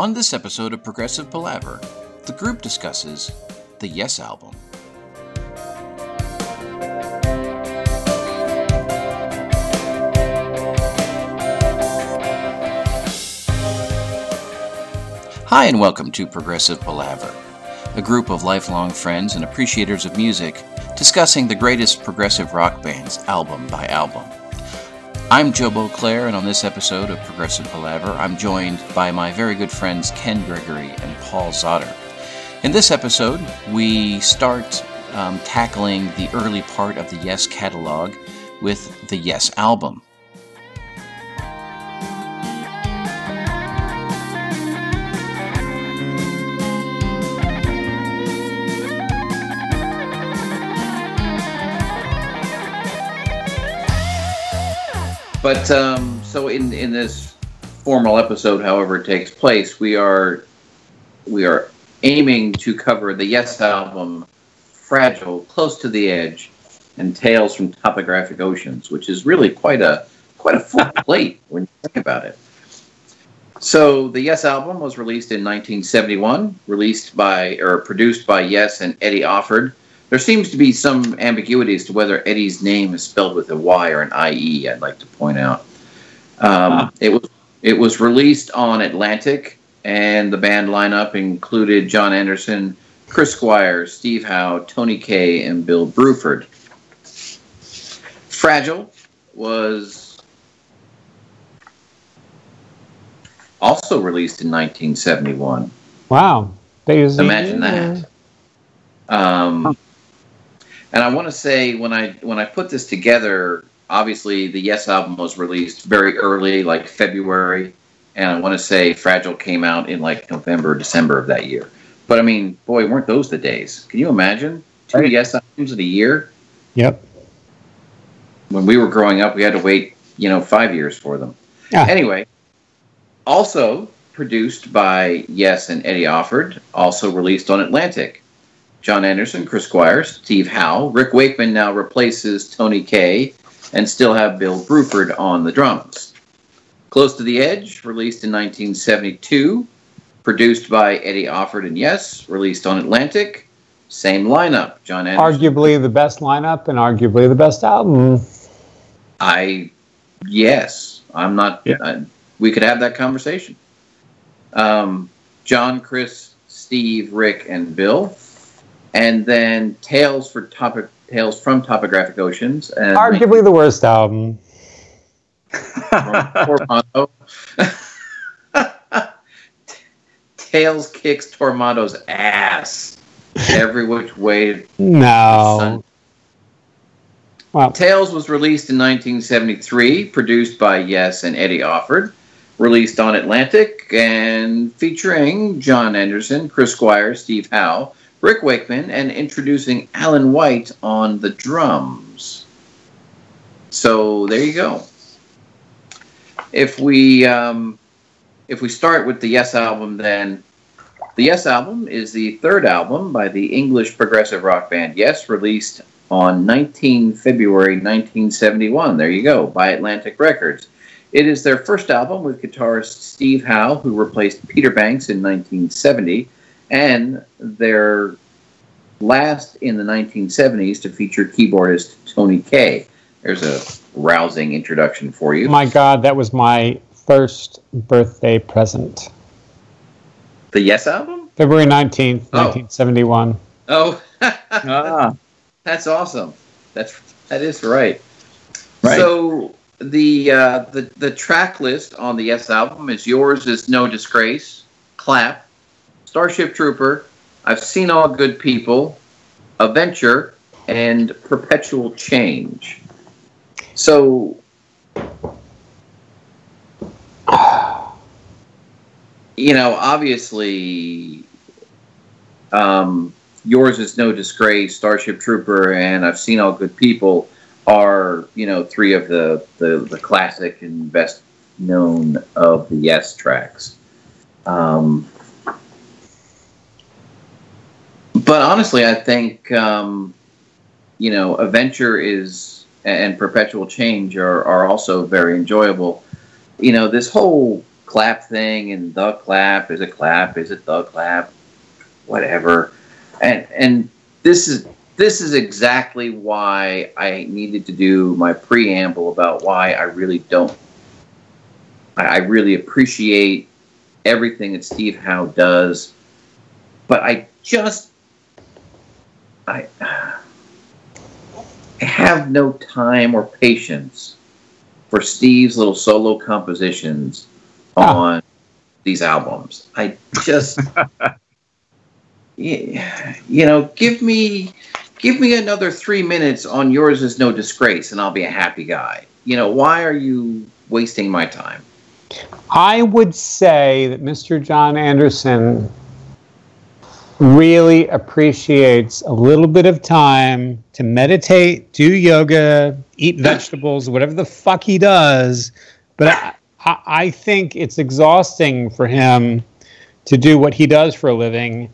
On this episode of Progressive Palaver, the group discusses the Yes album. Hi, and welcome to Progressive Palaver, a group of lifelong friends and appreciators of music discussing the greatest progressive rock bands album by album. I'm Joe Beauclair, and on this episode of Progressive Palaver, I'm joined by my very good friends Ken Gregory and Paul Zotter. In this episode, we start um, tackling the early part of the Yes catalog with the Yes album. But um, so in in this formal episode, however it takes place, we are we are aiming to cover the Yes album, "Fragile," "Close to the Edge," and "Tales from Topographic Oceans," which is really quite a quite a full plate when you think about it. So the Yes album was released in 1971, released by or produced by Yes and Eddie Offord there seems to be some ambiguity as to whether Eddie's name is spelled with a Y or an IE. I'd like to point out. Um, huh. It was it was released on Atlantic, and the band lineup included Jon Anderson, Chris Squire, Steve Howe, Tony Kaye, and Bill Bruford. Fragile was also released in 1971. Wow. Imagine that. Um, and I want to say when I when I put this together, obviously the Yes album was released very early, like February, and I want to say Fragile came out in like November, December of that year. But I mean, boy, weren't those the days? Can you imagine two right. Yes albums in a year? Yep. When we were growing up, we had to wait, you know, five years for them. Yeah. Anyway, also produced by Yes and Eddie Offord, also released on Atlantic. Jon Anderson, Chris Squire, Steve Howe. Rick Wakeman now replaces Tony Kaye and still have Bill Bruford on the drums. Close to the Edge, released in 1972, produced by Eddie Offord and Yes, released on Atlantic. Same lineup. Jon Anderson. Arguably the best lineup and arguably the best album. I, yes. I'm not, yeah. I, we could have that conversation. Um, John, Chris, Steve, Rick, and Bill and then Tales for Topic Tales from Topographic Oceans. And Arguably the worst album. Tales kicks Tormato's ass every which way. No. Wow. Tales was released in 1973, produced by Yes and Eddie Offord, released on Atlantic, and featuring Jon Anderson, Chris Squire, Steve Howe, Rick Wakeman and introducing Alan White on the drums. So there you go. If we um, if we start with the Yes album, then the Yes album is the third album by the English progressive rock band Yes, released on 19 February 1971. There you go, by Atlantic Records. It is their first album with guitarist Steve Howe, who replaced Peter Banks in 1970 and their last in the 1970s to feature keyboardist Tony Kaye. There's a rousing introduction for you. My God, that was my first birthday present. The Yes album? February 19th, oh. 1971. Oh, ah. that's awesome. That's that is right. Right. So the uh, the the track list on the Yes album is yours is No Disgrace, Clap, Starship Trooper, I've Seen All Good People, A Venture, and Perpetual Change. So, you know, obviously, um, yours is no disgrace. Starship Trooper and I've Seen All Good People are, you know, three of the the, the classic and best known of the Yes tracks. Um, but honestly, I think um, you know, Adventure is and Perpetual Change are, are also very enjoyable. You know, this whole clap thing and the clap is a clap is it the clap? Whatever. And and this is this is exactly why I needed to do my preamble about why I really don't I really appreciate everything that Steve Howe does. But I just I, have no time or patience for Steve's little solo compositions oh. on these albums. I just, you know, give me, give me another three minutes on yours is no disgrace, and I'll be a happy guy. You know, why are you wasting my time? I would say that Mr. Jon Anderson really appreciates a little bit of time to meditate, do yoga, eat vegetables, whatever the fuck he does. But I, I, think it's exhausting for him to do what he does for a living,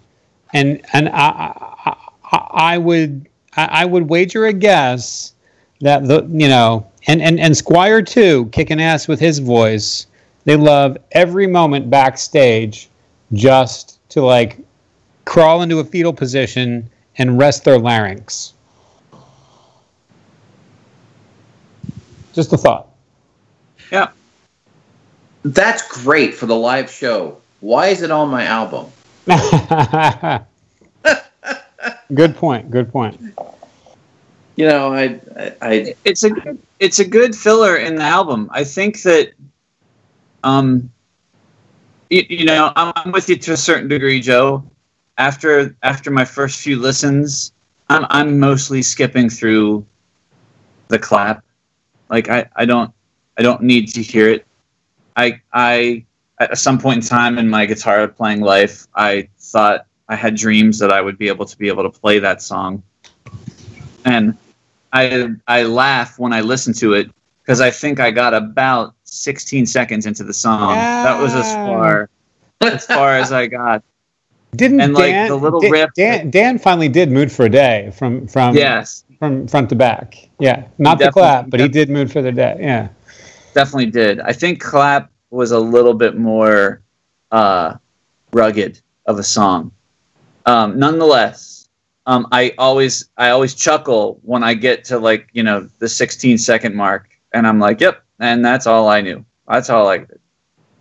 and and I, I, I would I would wager a guess that the you know and and and Squire too kicking ass with his voice. They love every moment backstage just to like crawl into a fetal position, and rest their larynx. Just a thought. Yeah. That's great for the live show. Why is it on my album? good point. Good point. You know, I, I, I, it's a it's a good filler in the album. I think that, um, you, you know, I'm, I'm with you to a certain degree, Joe after after my first few listens, I'm I'm mostly skipping through the clap. Like I, I don't I don't need to hear it. I I at some point in time in my guitar playing life, I thought I had dreams that I would be able to be able to play that song. And I I laugh when I listen to it because I think I got about 16 seconds into the song. Yeah. That was as far as far as I got. Didn't and Dan, like the little Dan, riff. Dan, Dan finally did "Mood for a Day" from from yes from front to back. Yeah, not the clap, but he did "Mood for the Day." Yeah, definitely did. I think clap was a little bit more uh, rugged of a song. Um, nonetheless, um, I always I always chuckle when I get to like you know the 16 second mark, and I'm like, "Yep," and that's all I knew. That's all I did.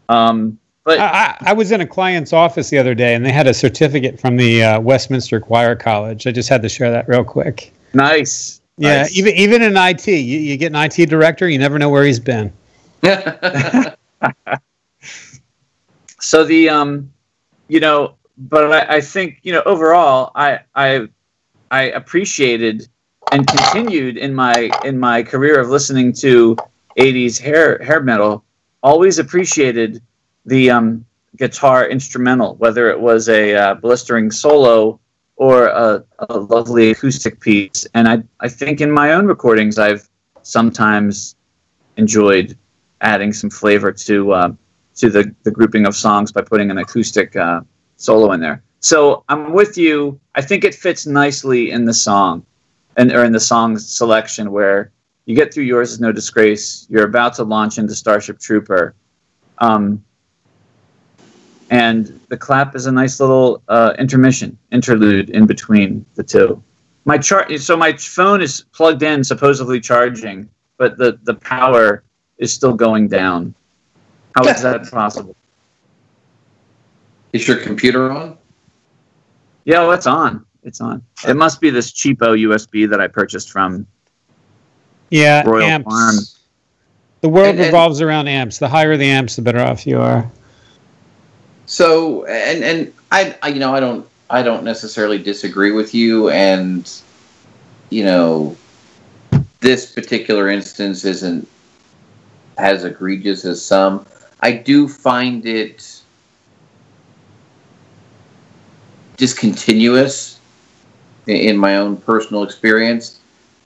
Um, but I, I, was in a client's office the other day, and they had a certificate from the uh, Westminster Choir College. I just had to share that real quick. Nice. Yeah, nice. even even in IT, you, you get an IT director, you never know where he's been. so the um, you know, but I, I think you know overall, I I I appreciated and continued in my in my career of listening to 80s hair hair metal always appreciated the um, guitar instrumental, whether it was a uh, blistering solo or a, a, lovely acoustic piece. And I, I think in my own recordings, I've sometimes enjoyed adding some flavor to uh, to the, the grouping of songs by putting an acoustic uh, solo in there. So I'm with you. I think it fits nicely in the song, and or in the song selection where you get through yours is no disgrace. You're about to launch into Starship Trooper. Um, and the clap is a nice little uh, intermission interlude in between the two. My chart, so my phone is plugged in, supposedly charging, but the the power is still going down. How is that possible? Is your computer on? Yeah, well, it's on. It's on. It must be this cheapo USB that I purchased from. Yeah, Royal amps. Farm. The world and, and, revolves around amps. The higher the amps, the better off you are. So and and I, I you know I don't I don't necessarily disagree with you and you know this particular instance isn't as egregious as some. I do find it discontinuous in my own personal experience.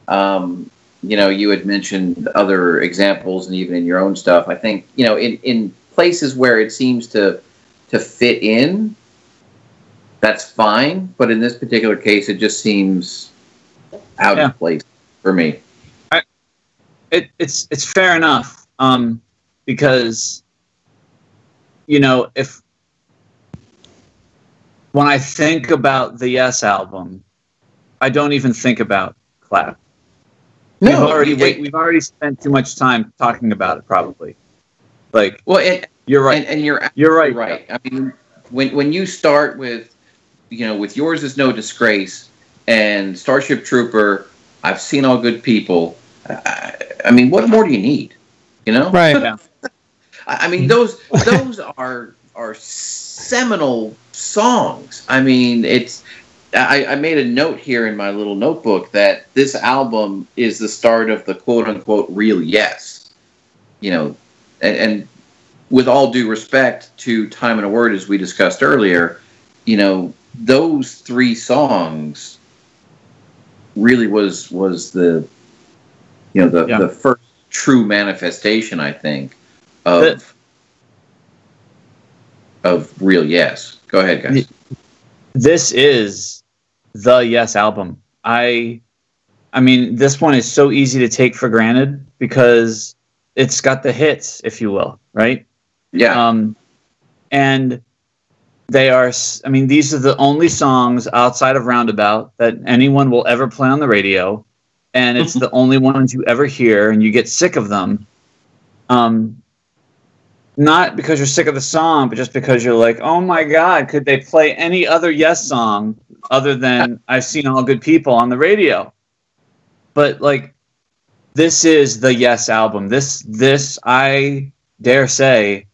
Um, you know, you had mentioned other examples, and even in your own stuff. I think you know, in in places where it seems to to fit in, that's fine. But in this particular case, it just seems out yeah. of place for me. I, it, it's it's fair enough um, because you know, if when I think about the Yes album, I don't even think about Clap. No, we've already it, we've already spent too much time talking about it. Probably, like well, and, you're right, and, and you're you're right, right. I mean, when when you start with, you know, with yours is no disgrace and Starship Trooper, I've seen all good people. I, I mean, what more do you need? You know, right? Yeah. I mean, those those are are seminal songs. I mean, it's. I, I, made a note here in my little notebook that this album is the start of the quote unquote real yes. You know, and, and with all due respect to Time and a Word, as we discussed earlier, you know, those three songs really was was the you know the, yeah. the first true manifestation, I think, of of real yes. Go ahead, guys. This is the Yes album. I I mean, this one is so easy to take for granted because it's got the hits, if you will, right? Yeah. Um, and they are. I mean, these are the only songs outside of Roundabout that anyone will ever play on the radio, and it's the only ones you ever hear, and you get sick of them. Um, not because you're sick of the song, but just because you're like, oh my god, could they play any other Yes song other than I've seen all good people on the radio? But like, this is the Yes album. This this I dare say,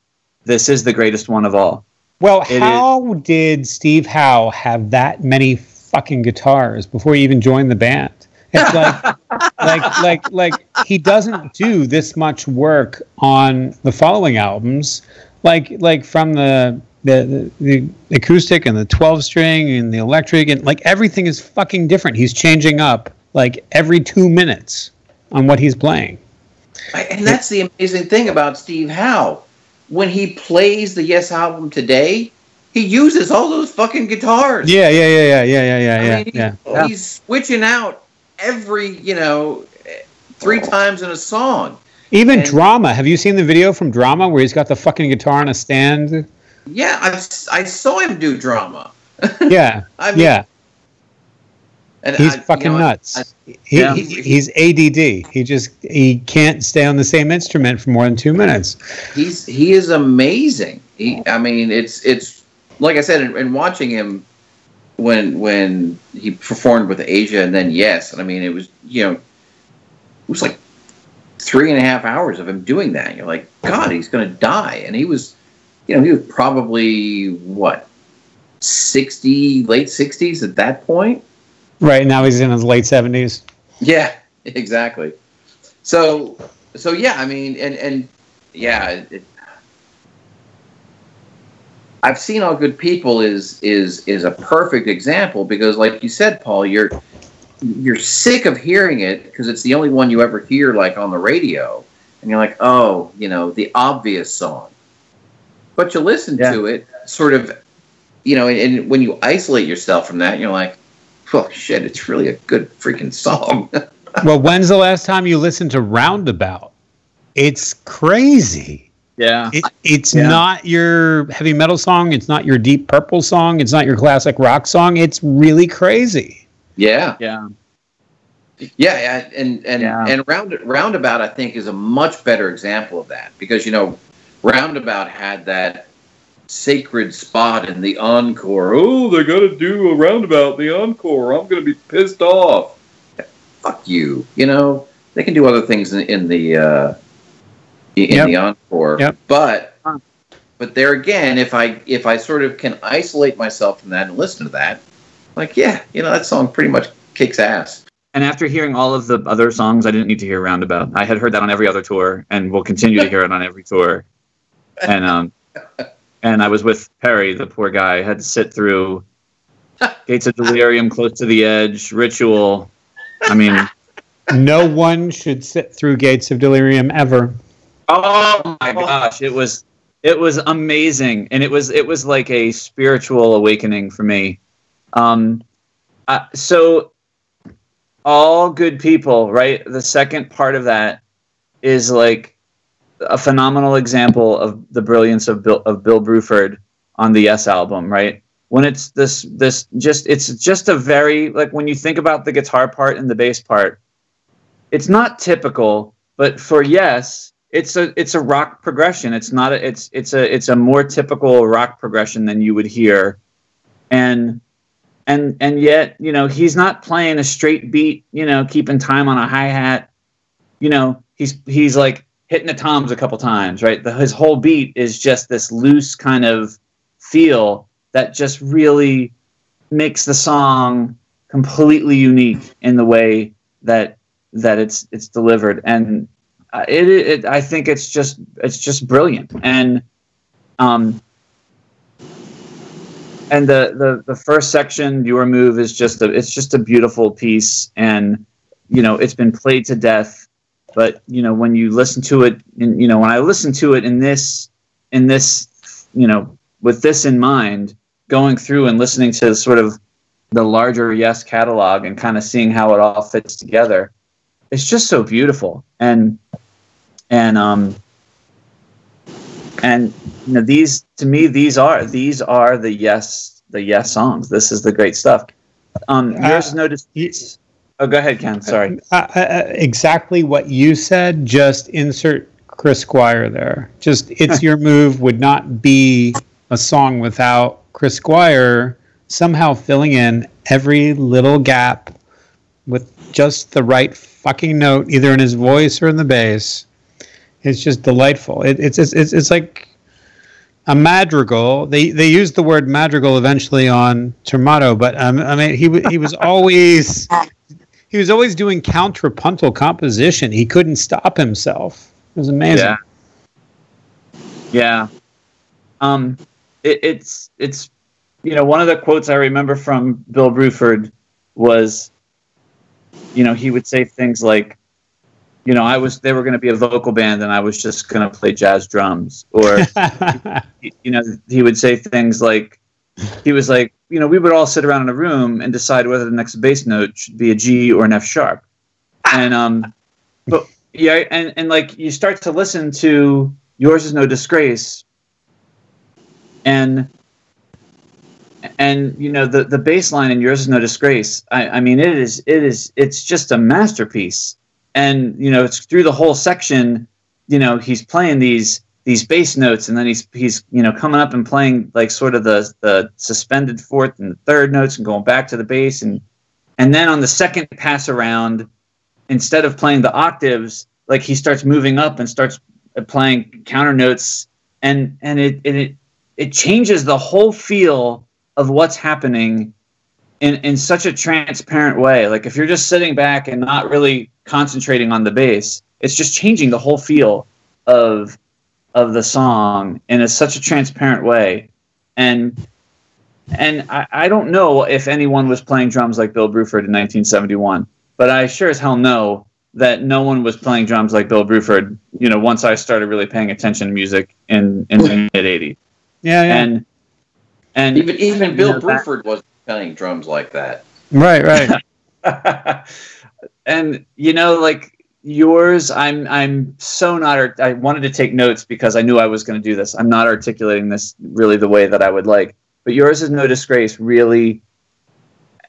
this is the greatest one of all. Well, it how is. did Steve Howe have that many fucking guitars before he even joined the band? It's like, like, like, like he doesn't do this much work on the following albums, like, like from the the, the, the acoustic and the 12 string and the electric and like everything is fucking different. He's changing up like every two minutes on what he's playing. And that's the amazing thing about Steve Howe. When he plays the Yes album today, he uses all those fucking guitars. Yeah, yeah, yeah, yeah, yeah, yeah, yeah, mean, yeah. yeah. He's switching out every you know three times in a song. Even and, drama. Have you seen the video from drama where he's got the fucking guitar on a stand? Yeah, I, I saw him do drama. yeah, I mean, yeah. And he's I, fucking you know, nuts. I, he, yeah. he, he's ADD. He just he can't stay on the same instrument for more than two minutes. He's he is amazing. He, I mean, it's it's like I said, in, in watching him when when he performed with Asia and then Yes, and I mean it was you know it was like three and a half hours of him doing that. And you're like, God, he's going to die, and he was, you know, he was probably what sixty, late sixties at that point. Right now, he's in his late seventies. Yeah, exactly. So, so yeah, I mean, and and yeah, it, I've seen all good people is is is a perfect example because, like you said, Paul, you're you're sick of hearing it because it's the only one you ever hear like on the radio, and you're like, oh, you know, the obvious song. But you listen yeah. to it, sort of, you know, and, and when you isolate yourself from that, you're like, oh shit, it's really a good freaking song. well, when's the last time you listened to Roundabout? It's crazy. Yeah. It, it's yeah. not your heavy metal song. It's not your deep purple song. It's not your classic rock song. It's really crazy. Yeah. Yeah. Yeah, and and yeah. and round roundabout I think is a much better example of that because you know roundabout had that sacred spot in the encore. Oh, they're gonna do a roundabout the encore. I'm gonna be pissed off. Fuck you. You know they can do other things in, in the uh, in yep. the encore. Yep. But but there again, if I if I sort of can isolate myself from that and listen to that, like yeah, you know that song pretty much kicks ass. And after hearing all of the other songs, I didn't need to hear Roundabout. I had heard that on every other tour, and will continue to hear it on every tour. And um, and I was with Perry, the poor guy, I had to sit through Gates of Delirium, Close to the Edge, Ritual. I mean, no one should sit through Gates of Delirium ever. Oh my gosh, it was it was amazing, and it was it was like a spiritual awakening for me. Um, uh, so all good people, right? The second part of that is like a phenomenal example of the brilliance of Bill of Bill Bruford on the Yes album, right? When it's this this just it's just a very like when you think about the guitar part and the bass part, it's not typical, but for Yes, it's a it's a rock progression. It's not a it's it's a it's a more typical rock progression than you would hear, and and and yet you know he's not playing a straight beat. You know, keeping time on a hi hat. You know, he's he's like hitting the toms a couple times, right? The, his whole beat is just this loose kind of feel that just really makes the song completely unique in the way that that it's it's delivered. And uh, it, it I think it's just it's just brilliant. And um and the, the the first section your move is just a it's just a beautiful piece. And you know it's been played to death but you know when you listen to it and you know when i listen to it in this in this you know with this in mind going through and listening to sort of the larger yes catalog and kind of seeing how it all fits together it's just so beautiful. And and um and you know these to me these are these are the yes the yes songs. This is the great stuff. Um yours uh, notice Oh, go ahead, Ken. Sorry. Uh, uh, uh, exactly what you said. Just insert Chris Squire there. Just it's your move would not be a song without Chris Squire somehow filling in every little gap with just the right fucking note, either in his voice or in the bass. It's just delightful. It, it's, it's it's it's like a madrigal. They they used the word madrigal eventually on Tormato, but um, I mean he he was always he was always doing contrapuntal composition. He couldn't stop himself. It was amazing. Yeah. Yeah. Um, it, it's it's you know one of the quotes I remember from Bill Bruford was, you know, he would say things like, you know, I was they were going to be a vocal band and I was just going to play jazz drums, or you know, he would say things like, he was like, you know, we would all sit around in a room and decide whether the next bass note should be a G or an F sharp. And um, but yeah, and and like you start to listen to yours is no disgrace, and and you know the the bass line in yours is no disgrace. I, I mean, it is it is it's just a masterpiece. And you know, it's through the whole section. You know, he's playing these these bass notes and then he's he's you know coming up and playing like sort of the the suspended fourth and third notes and going back to the bass. And and then on the second pass around instead of playing the octaves like he starts moving up and starts playing counter notes. And and it and it it changes the whole feel of what's happening in in such a transparent way. Like if you're just sitting back and not really concentrating on the bass it's just changing the whole feel of of the song in a, such a transparent way, and and I, I don't know if anyone was playing drums like Bill Bruford in 1971, but I sure as hell know that no one was playing drums like Bill Bruford. You know, once I started really paying attention to music in in the mid '80s. Yeah, yeah, and and even even Bill you know, Bruford that, was playing drums like that. Right, right. and you know, like yours i'm i'm so not i wanted to take notes because i knew i was going to do this. I'm not articulating this really the way that i would like but yours is no disgrace really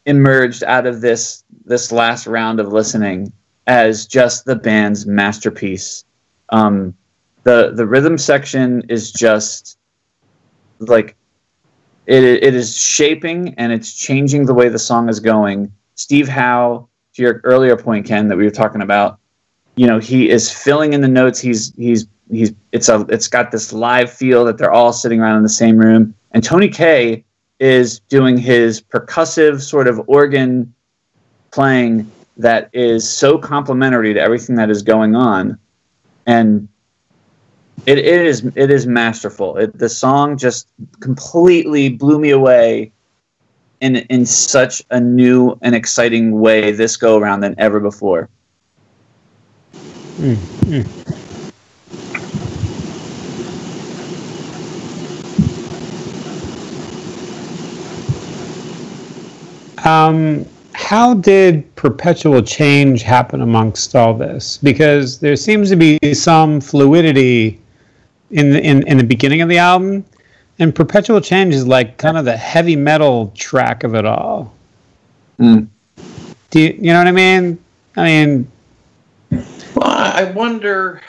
emerged out of this this last round of listening as just the band's masterpiece. Um the the rhythm section is just like it it is shaping and it's changing the way the song is going. Steve howe to your earlier point ken that we were talking about you know he is filling in the notes. He's he's he's it's a it's got this live feel that they're all sitting around in the same room. And tony kaye is doing his percussive sort of organ playing that is so complementary to everything that is going on. And it, it is it is masterful. It, the song just completely blew me away in in such a new and exciting way this go around than ever before Mm, Um, how did perpetual change happen amongst all this? Because there seems to be some fluidity in the, in, in the beginning of the album, and perpetual change is like kind of the heavy metal track of it all. Mm. Do you, you know what I mean? I mean, I wonder.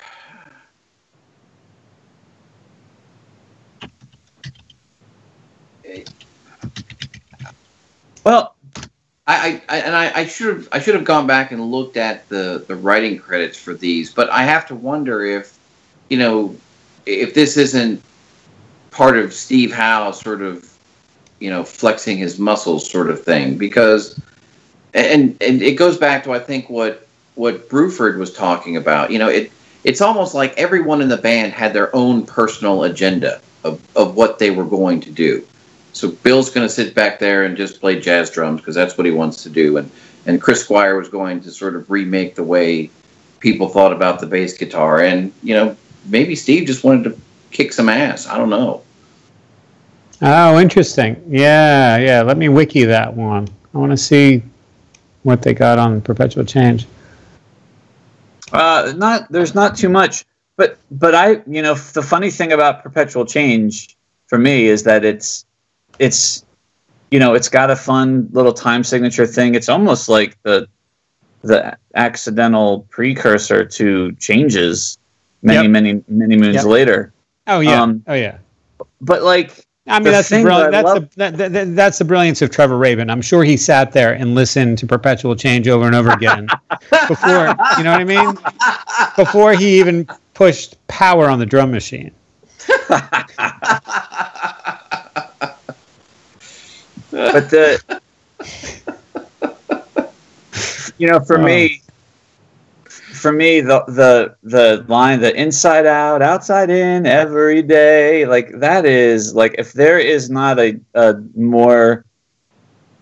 Well, I, I and I, I should have I should have gone back and looked at the the writing credits for these, but I have to wonder if, you know, if this isn't part of Steve Howe sort of, you know, flexing his muscles sort of thing because, and and it goes back to I think what what Bruford was talking about. You know, it it's almost like everyone in the band had their own personal agenda of, of what they were going to do. So Bill's going to sit back there and just play jazz drums because that's what he wants to do, and and Chris Squire was going to sort of remake the way people thought about the bass guitar, and you know maybe Steve just wanted to kick some ass. I don't know. Oh, interesting. Yeah, yeah. Let me wiki that one. I want to see what they got on perpetual change. Uh, not there's not too much, but but I you know the funny thing about perpetual change for me is that it's it's you know it's got a fun little time signature thing. It's almost like the the accidental precursor to changes many yep. many many moons yep. later. Oh yeah. Um, oh yeah. But like I mean, that's the that that's the that, that, that's the brilliance of Trevor Rabin. I'm sure he sat there and listened to Perpetual Change over and over again before, you know what I mean? Before he even pushed power on the drum machine. but the you know for oh. me for me the the the line the inside out outside in every day like that is like if there is not a, a more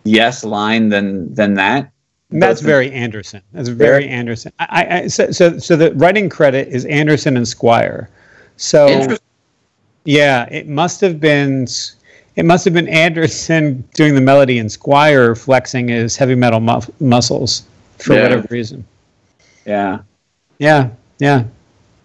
yes line than than that that's very Anderson. That's very Anderson. I, I so, so so the writing credit is Anderson and Squire. So yeah, it must have been it must have been Anderson doing the melody and Squire flexing his heavy metal mu- muscles for yeah. whatever reason. Yeah. Yeah. Yeah.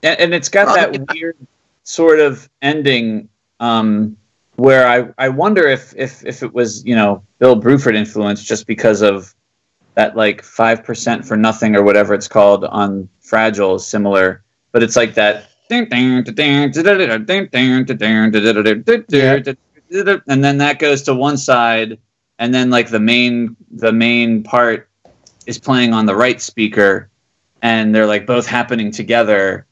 And, and it's got that weird sort of ending um, where I, I wonder if, if, if it was, you know, Bill Bruford influence just because of that like 5% for nothing or whatever it's called on Fragile is similar. But it's like that. Yeah and then that goes to one side and then like the main the main part is playing on the right speaker and they're like both happening together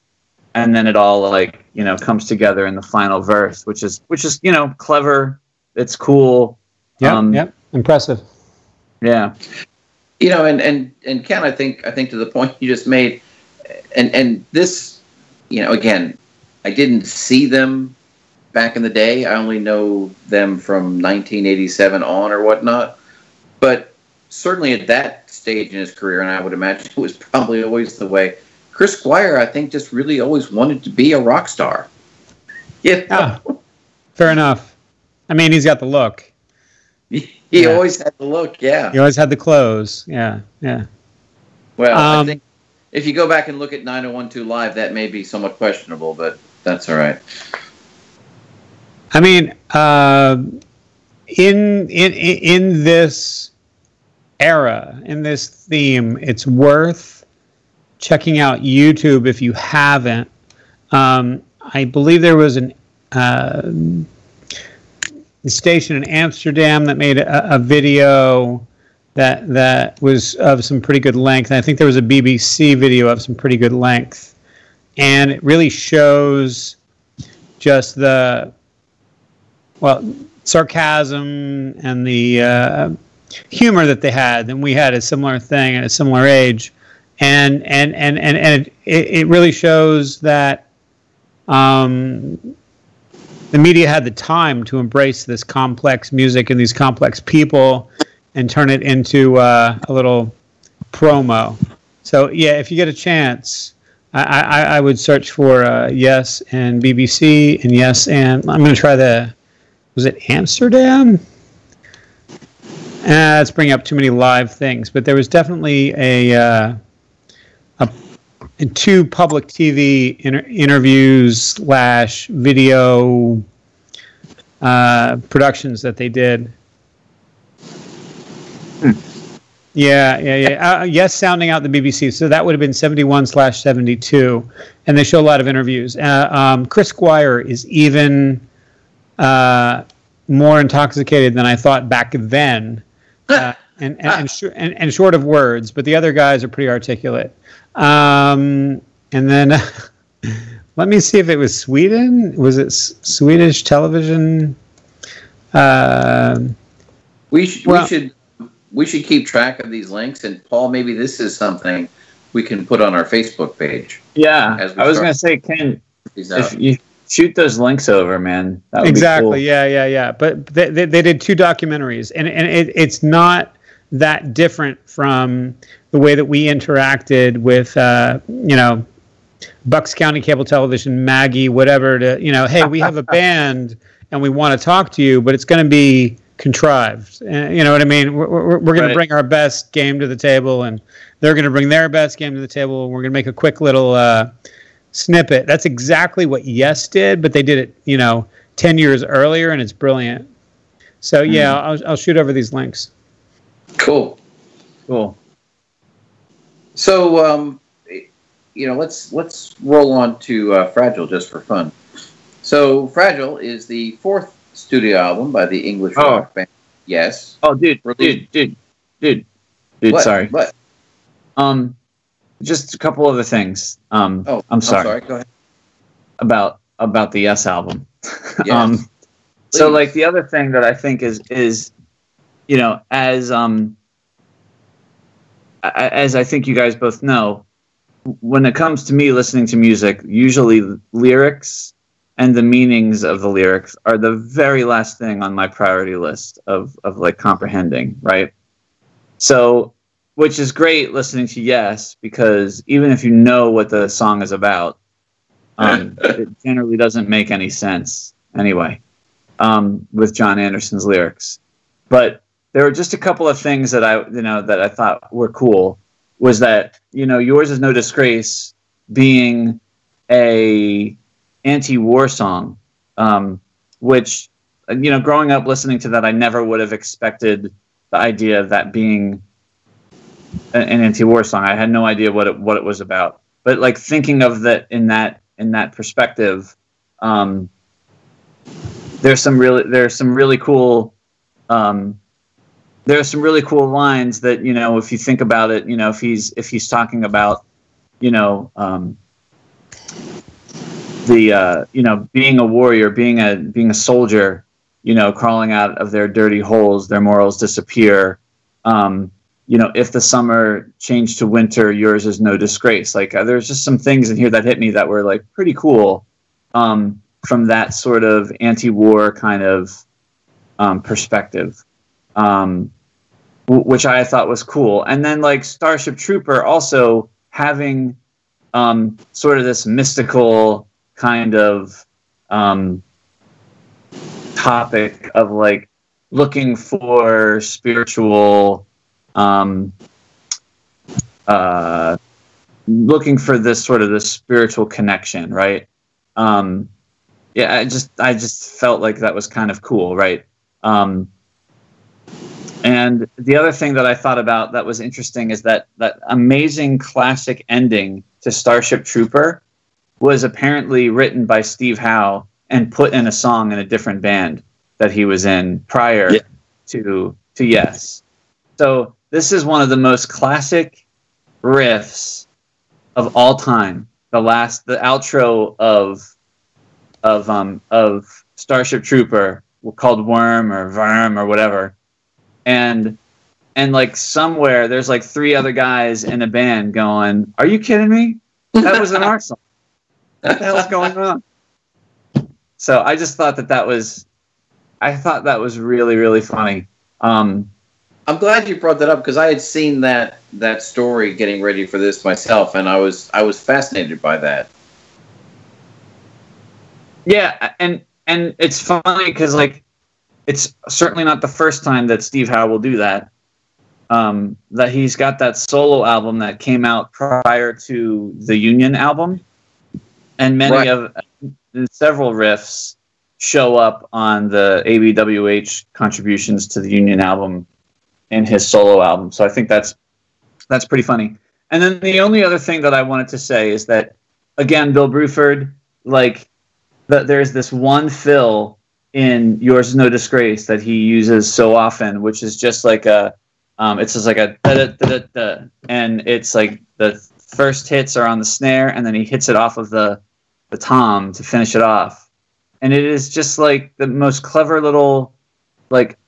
and then it all like you know comes together in the final verse which is which is you know clever. It's cool. Yeah um, yeah. Impressive. Yeah. You know and and and ken i think i think to the point you just made and and this you know again i didn't see them back in the day. I only know them from 1987 on or whatnot. But certainly at that stage in his career, and I would imagine it was probably always the way, Chris Squire, I think, just really always wanted to be a rock star. Yeah. Ah, fair enough. I mean, he's got the look. He, he yeah. always had the look, yeah. He always had the clothes, yeah, yeah. Well, um, I think if you go back and look at 9012 Live, that may be somewhat questionable, but that's all right. I mean, uh, in in in this era, in this theme, it's worth checking out YouTube if you haven't. Um, I believe there was an uh, station in Amsterdam that made a, a, video that that was of some pretty good length. And I think there was a BBC video of some pretty good length, and it really shows just the well, sarcasm and the uh, humor that they had. And we had a similar thing at a similar age, and and and and, and it, it really shows that um, the media had the time to embrace this complex music and these complex people and turn it into uh, a little promo. So yeah, if you get a chance. I, I, I would search for uh, yes and BBC and yes and I'm going to try the was it Amsterdam? Uh, let's bring up too many live things, but there was definitely a, uh, a two public TV inter- interviews slash video uh, productions that they did. Hmm. Yeah, yeah, yeah. Uh, yes, sounding out the BBC. So that would have been 71 slash 72. And they show a lot of interviews. Uh, um, Chris Squire is even uh, more intoxicated than I thought back then. Uh, and, and, and, sh- and, and, short of words, but the other guys are pretty articulate. Um, and then let me see if it was Sweden. Was it S- Swedish television? Uh, we, sh- well, we should we should keep track of these links. And Paul, maybe this is something we can put on our Facebook page. Yeah, I was going to say, Ken, if you shoot those links over, man. exactly. Cool. Yeah, yeah, yeah. But they, they, they, did two documentaries, and and it, it's not that different from the way that we interacted with, uh, you know, Bucks County Cable Television, Maggie, whatever. To you know, hey, we have a band and we want to talk to you, but it's going to be contrived. Uh, you know what I mean? We're, we're, we're going right. to bring our best game to the table, and they're going to bring their best game to the table, and we're going to make a quick little uh, snippet. That's exactly what Yes did, but they did it, you know, 10 years earlier, and it's brilliant. So, yeah, mm. I'll, I'll shoot over these links. Cool. Cool. So, um, you know, let's let's roll on to uh, Fragile just for fun. So, Fragile is the fourth studio album by the English oh. rock band. Yes. Oh, dude, dude, dude, dude, dude. What? Sorry. What? Um, just a couple other things. Um, oh, I'm sorry. I'm sorry. Go ahead. About about the Yes album. Yes. um, so like the other thing that I think is is, you know, as um, as I think you guys both know, when it comes to me listening to music, usually lyrics and the meanings of the lyrics are the very last thing on my priority list of of like comprehending, right? So, which is great listening to Yes because even if you know what the song is about, um, it generally doesn't make any sense anyway um, with Jon Anderson's lyrics. But there were just a couple of things that I you know that I thought were cool. Was that you know yours is no disgrace being a anti-war song, um, which you know, growing up listening to that, I never would have expected the idea of that being an, anti-war song. I had no idea what it what it was about. But like thinking of that in that in that perspective, um, there's some really there's some really cool um, there are some really cool lines that you know if you think about it, you know if he's if he's talking about you know um, the uh, you know being a warrior, being a being a soldier, you know, crawling out of their dirty holes, their morals disappear. Um, you know, if the summer changed to winter, yours is no disgrace. Like uh, there's just some things in here that hit me that were like pretty cool um, from that sort of anti-war kind of um, perspective, um, w- which I thought was cool. And then like Starship Trooper also having um, sort of this mystical kind of um, topic of like looking for spiritual um, uh, looking for this sort of this spiritual connection right um, yeah i just i just felt like that was kind of cool right um, and the other thing that i thought about that was interesting is that that amazing classic ending to starship trooper was apparently written by Steve Howe and put in a song in a different band that he was in prior yeah. to to Yes. So this is one of the most classic riffs of all time. The last the outro of of um of Starship Trooper called Worm or Verm or whatever. And and like somewhere there's like three other guys in a band going, Are you kidding me? That was an art song what the hell's going on? So I just thought that that was, I thought that was really really funny. Um, I'm glad you brought that up because I had seen that that story getting ready for this myself, and I was I was fascinated by that. Yeah, and and it's funny because like it's certainly not the first time that Steve Howe will do that. Um, that he's got that solo album that came out prior to the Union album, and many right. of several riffs show up on the ABWH contributions to the Union album in his solo album. So I think that's that's pretty funny. And then the only other thing that I wanted to say is that again, Bill Bruford, like that there's this one fill in Yours is No Disgrace that he uses so often, which is just like a um, it's just like a da, da, da, and it's like the first hits are on the snare and then he hits it off of the the tom to finish it off. And it is just like the most clever little like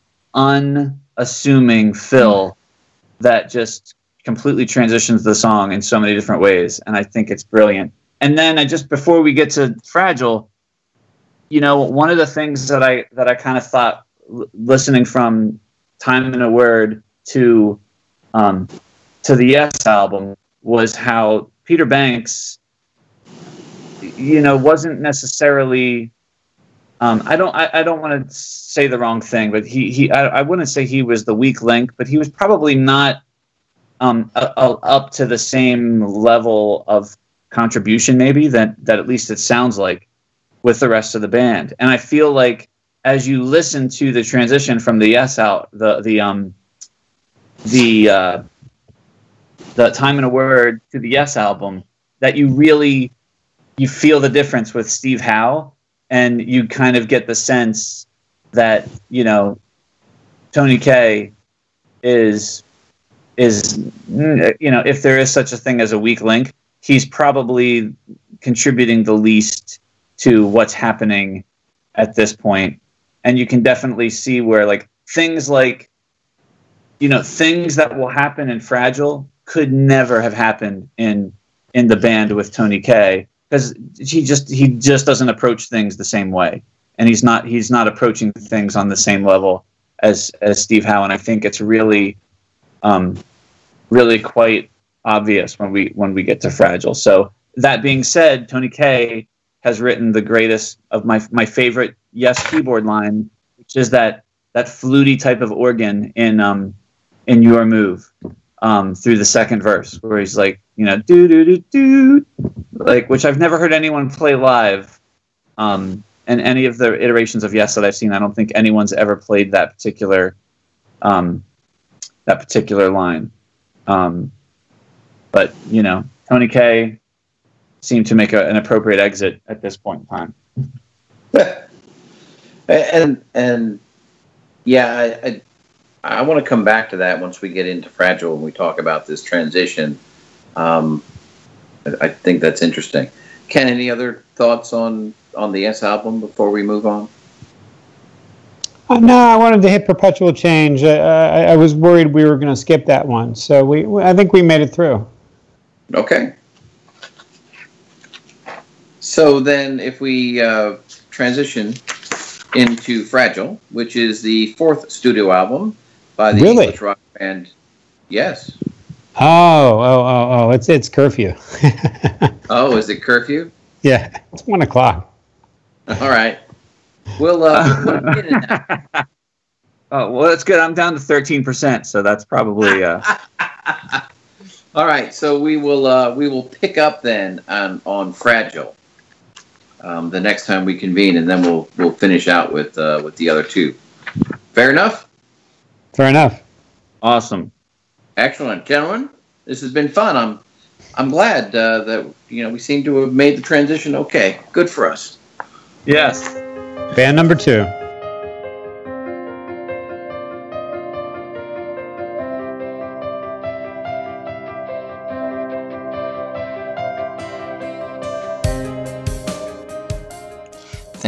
unassuming fill that just completely transitions the song in so many different ways and I think it's brilliant. And then I just before we get to Fragile, you know, one of the things that I that I kind of thought l- listening from Time and a Word to um, to the Yes album was how Peter Banks, you know, wasn't necessarily. Um, I don't. I, I don't want to say the wrong thing, but he. he I, I wouldn't say he was the weak link, but he was probably not um, a, a, up to the same level of contribution, maybe that that at least it sounds like with the rest of the band. And I feel like as you listen to the transition from the Yes out, the the um the uh, the Time and a Word to the Yes album, that you really you feel the difference with Steve Howe, and you kind of get the sense that you know Tony Kaye is is you know if there is such a thing as a weak link, he's probably contributing the least to what's happening at this point. And you can definitely see where like things like you know things that will happen in fragile could never have happened in in the band with tony kaye because he just he just doesn't approach things the same way. And he's not he's not approaching things on the same level as as steve howe. And i think it's really um really quite obvious when we when we get to fragile. So that being said tony kaye has written the greatest of my my favorite yes keyboard line, which is that that fluty type of organ in um in your move um through the second verse where he's like you know do do do do like which I've never heard anyone play live um and any of the iterations of yes that I've seen I don't think anyone's ever played that particular um that particular line um but you know Tony Kaye seemed to make a, an appropriate exit at this point in time. Yeah. and and yeah, I, I, I want to come back to that once we get into fragile and we talk about this transition. Um, I, I think that's interesting. Ken, any other thoughts on on the Yes album before we move on? Uh, no, I wanted to hit perpetual change. Uh, I, I, was worried we were going to skip that one, so we I think we made it through. Okay. So then, if we uh, transition into Fragile, which is the fourth studio album by the really? English rock band. Yes. Oh, oh, oh, oh! It's it's curfew. oh, is it curfew? Yeah, it's one o'clock. All right. We'll, uh, we'll get in that. Oh well, that's good. I'm down to thirteen percent, so that's probably. Uh... All right, so we will uh, we will pick up then on on fragile um, the next time we convene, and then we'll we'll finish out with uh, with the other two. Fair enough. Fair enough. Awesome. Excellent, gentlemen. This has been fun. I'm I'm glad uh, that you know we seem to have made the transition okay. Good for us. Yes. Band number two.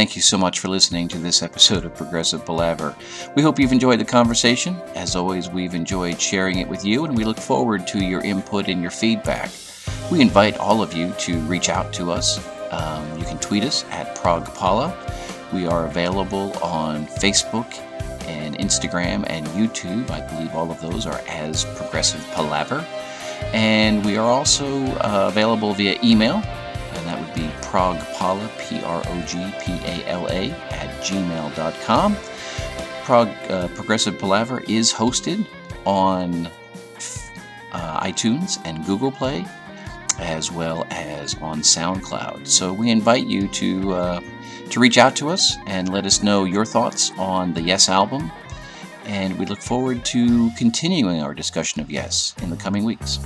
Thank you so much for listening to this episode of Progressive Palaver. We hope you've enjoyed the conversation. As always, we've enjoyed sharing it with you, and we look forward to your input and your feedback. We invite all of you to reach out to us. Um, you can tweet us at ProgPala. We are available on Facebook and Instagram and YouTube. I believe all of those are as Progressive Palaver. And we are also uh, available via email and that would be progpala, P R O G P A L A, at gmail.com. Prog, uh, Progressive Palaver is hosted on uh, iTunes and Google Play, as well as on SoundCloud. So we invite you to uh, to reach out to us and let us know your thoughts on the Yes album. And we look forward to continuing our discussion of Yes in the coming weeks.